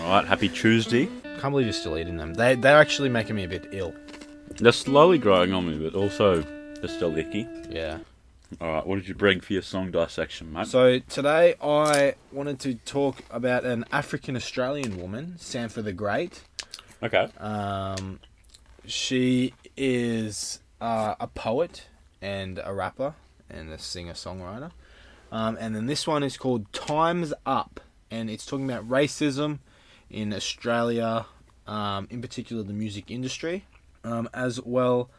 All right, happy Tuesday. Can't believe you're still eating them. They they're actually making me a bit ill. They're slowly growing on me, but also they're still icky. Yeah. All right, what did you bring for your song dissection, mate? So today I wanted to talk about an African Australian woman, Sampa the Great. okay. Um, she is uh, a poet and a rapper and a singer songwriter. Um, and then this one is called Time's Up, and it's talking about racism in Australia, um, in particular the music industry, um, as well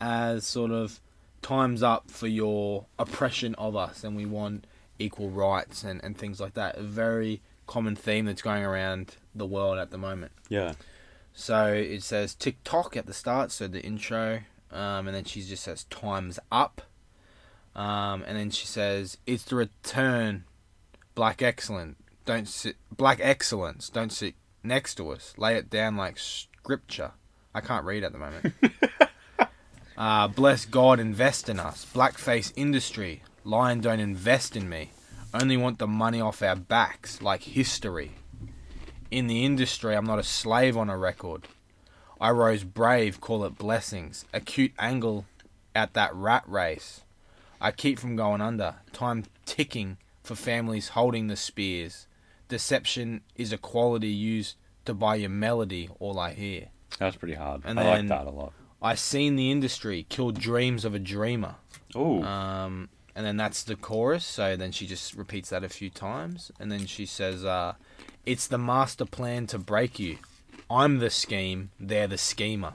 as sort of time's up for your oppression of us, and we want equal rights and, and things like that. A very common theme that's going around the world at the moment. Yeah. So it says TikTok at the start, so the intro, um, and then she just says "Time's up," um, and then she says "It's the return, Black Excellent. Don't sit, Black Excellence. Don't sit next to us. Lay it down like scripture." I can't read at the moment. uh, bless God, invest in us. Blackface industry. Lion don't invest in me. Only want the money off our backs, like history. In the industry, I'm not a slave on a record. I rose brave, call it blessings. Acute angle at that rat race. I keep from going under. Time ticking for families holding the spears. Deception is a quality used to buy your melody, all I hear. That's pretty hard. And I like that a lot. I seen the industry kill dreams of a dreamer. Oh, Um, and then that's the chorus. So then she just repeats that a few times, and then she says, uh, "It's the master plan to break you. I'm the scheme. They're the schemer."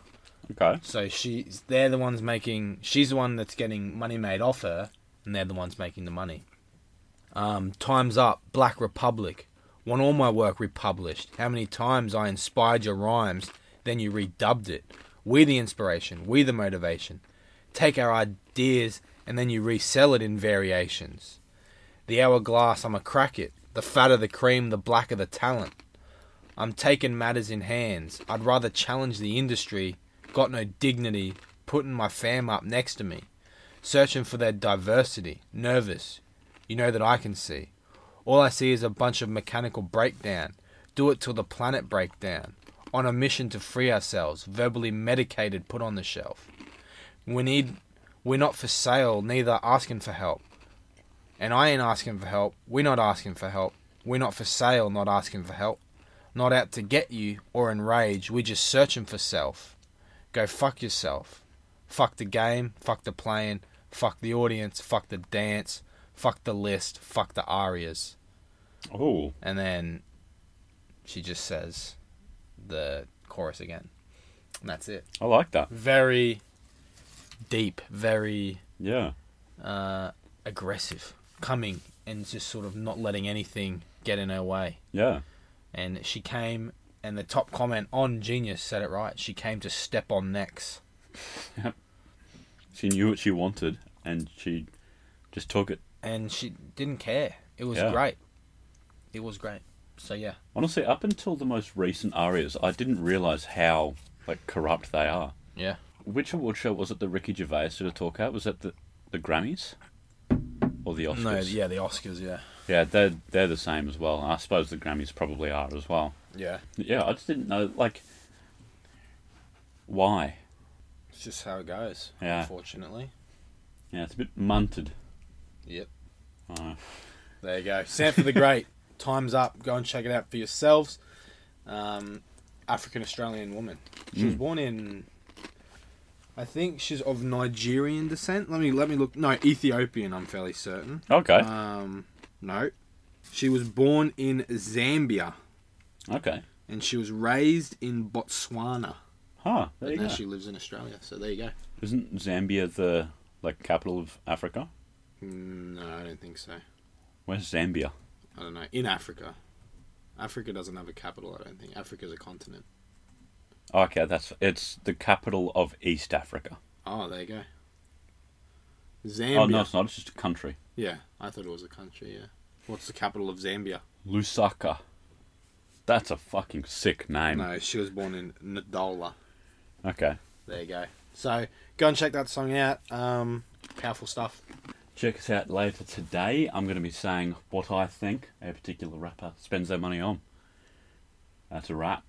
Okay. So she's they're the ones making. She's the one that's getting money made off her, and they're the ones making the money. Um, time's up. Black Republic. Want all my work republished. How many times I inspired your rhymes, then you redubbed it. We the inspiration. We the motivation. Take our ideas and then you resell it in variations. The hourglass, I'ma crack it. The fatter the cream, the blacker the talent. I'm taking matters in hands. I'd rather challenge the industry. Got no dignity. Putting my fam up next to me. Searching for their diversity. Nervous. You know that I can see. All I see is a bunch of mechanical breakdown. Do it till the planet break down. On a mission to free ourselves. Verbally medicated, put on the shelf. We need. We're not for sale, neither asking for help. And I ain't asking for help. We're not asking for help. We're not for sale, not asking for help. Not out to get you or enrage. We're just searching for self. Go fuck yourself. Fuck the game. Fuck the playing. Fuck the audience. Fuck the dance. Fuck the list. Fuck the ARIAs. Oh, And then she just says the chorus again. And that's it. I like that. Very deep. Very Yeah. uh, aggressive. Coming and just sort of not letting anything get in her way. Yeah. And she came, and the top comment on Genius said it right. She came to step on necks. She knew what she wanted, and she just took it. And she didn't care. It was Yeah. great. It was great. So, yeah. Honestly, up until the most recent ARIAs, I didn't realize how like corrupt they are. Yeah. Which award show was it that Ricky Gervais did a talk at? Was that the the Grammys or the Oscars? No, yeah, the Oscars, yeah. Yeah, they're they're the same as well. I suppose the Grammys probably are as well. Yeah. Yeah, I just didn't know like why. It's just how it goes, Yeah. unfortunately. Yeah, it's a bit munted. Yep. Uh, There you go. Sampa the Great. Time's up. Go and check it out for yourselves. Um, African Australian woman. She was Mm. born in. I think she's of Nigerian descent. Let me let me look. No, Ethiopian. I'm fairly certain. okay, Um, no, she was born in Zambia okay. and she was raised in Botswana. Huh. There But now go. she lives in Australia. So there you go. Isn't Zambia the like capital of Africa? Mm, No, I don't think so. Where's Zambia? I don't know. In Africa. Africa doesn't have a capital, I don't think. Africa's a continent. Okay, that's it's the capital of East Africa. Oh, there you go. Zambia. Oh no, it's not. It's just a country. Yeah, I thought it was a country, yeah. What's the capital of Zambia? Lusaka. That's a fucking sick name. No, she was born in Ndola. Okay. There you go. So, go and check that song out. Um, powerful stuff. Check us out later today. I'm going to be saying what I think a particular rapper spends their money on. That's a wrap.